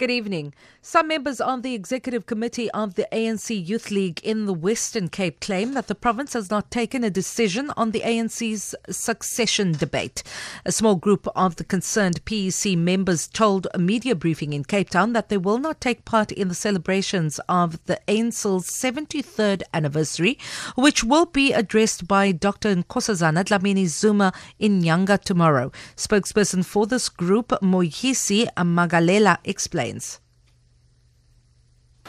Good evening. Some members of the executive committee of the ANC Youth League in the Western Cape claim that the province has not taken a decision on the ANC's succession debate. A small group of the concerned PEC members told a media briefing in Cape Town that they will not take part in the celebrations of the ANC's 73rd anniversary, which will be addressed by Dr. Nkosazana Dlamini Zuma in Nyanga tomorrow. Spokesperson for this group, Moyhisi Magalela,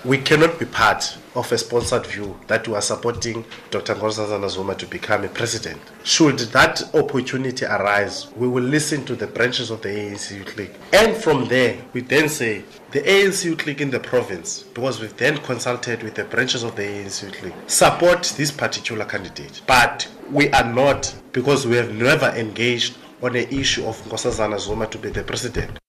We cannot be part of a sponsored view that we are supporting Dr. Nkosazana Zuma to become a president. Should that opportunity arise, we will listen to the branches of the ANC League. And from there, we then say the ANC League in the province, because we've then consulted with the branches of the ANC League, support this particular candidate. But we are not, because we have never engaged on the issue of Nkosazana Zuma to be the president.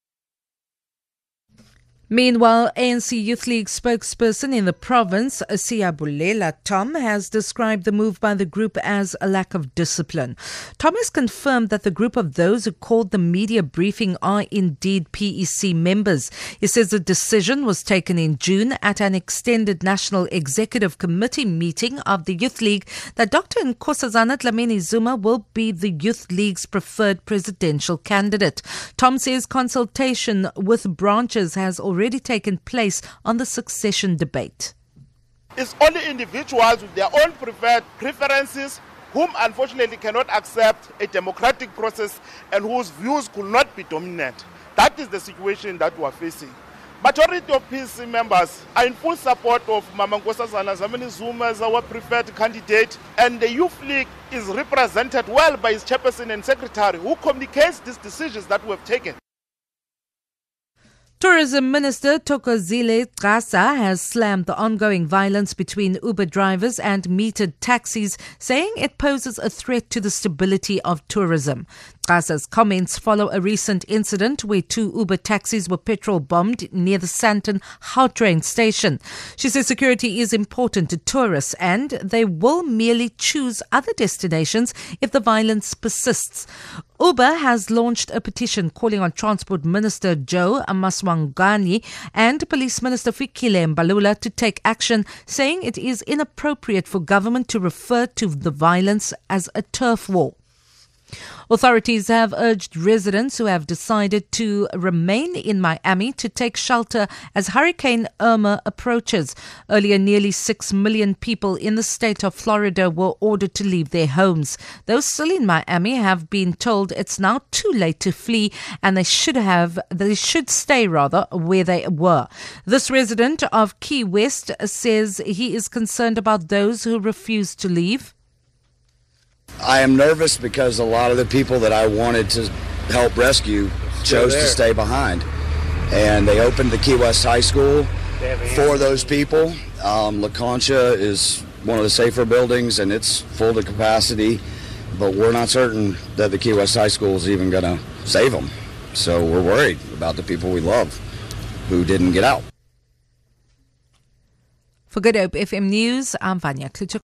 Meanwhile, ANC Youth League spokesperson in the province, Siyabulela Tom, has described the move by the group as a lack of discipline. Tom has confirmed that the group of those who called the media briefing are indeed PEC members. He says the decision was taken in June at an extended National Executive Committee meeting of the Youth League that Dr. Nkosazana Dlamini Zuma will be the Youth League's preferred presidential candidate. Tom says consultation with branches has already already taken place on the succession debate. It's only individuals with their own preferred preferences whom unfortunately cannot accept a democratic process and whose views could not be dominant. That is the situation that we are facing. Majority of PEC members are in full support of Mama Nkosazana Dlamini Zuma as our preferred candidate and the Youth League is represented well by its chairperson and secretary who communicates these decisions that we have taken. Tourism Minister Tokozile Xasa has slammed the ongoing violence between Uber drivers and metered taxis, saying it poses a threat to the stability of tourism. Xasa's comments follow a recent incident where two Uber taxis were petrol bombed near the Sandton Gautrain station. She says security is important to tourists and they will merely choose other destinations if the violence persists. Uber has launched a petition calling on Transport Minister Joe Maswanganyi and Police Minister Fikile Mbalula to take action, saying it is inappropriate for government to refer to the violence as a turf war. Authorities have urged residents who have decided to remain in Miami to take shelter as Hurricane Irma approaches. Earlier, nearly 6 million people in the state of Florida were ordered to leave their homes. Those still in Miami have been told it's now too late to flee and they should have they should stay rather where they were. This resident of Key West says he is concerned about those who refuse to leave. I am nervous because a lot of the people that I wanted to help rescue chose to stay behind. And they opened the Key West High School for those people. Um, La Concha is one of the safer buildings and it's full to capacity, but we're not certain that the Key West High School is even going to save them. So we're worried about the people we love who didn't get out. For Good Hope FM News, I'm Vanya Kluchuk.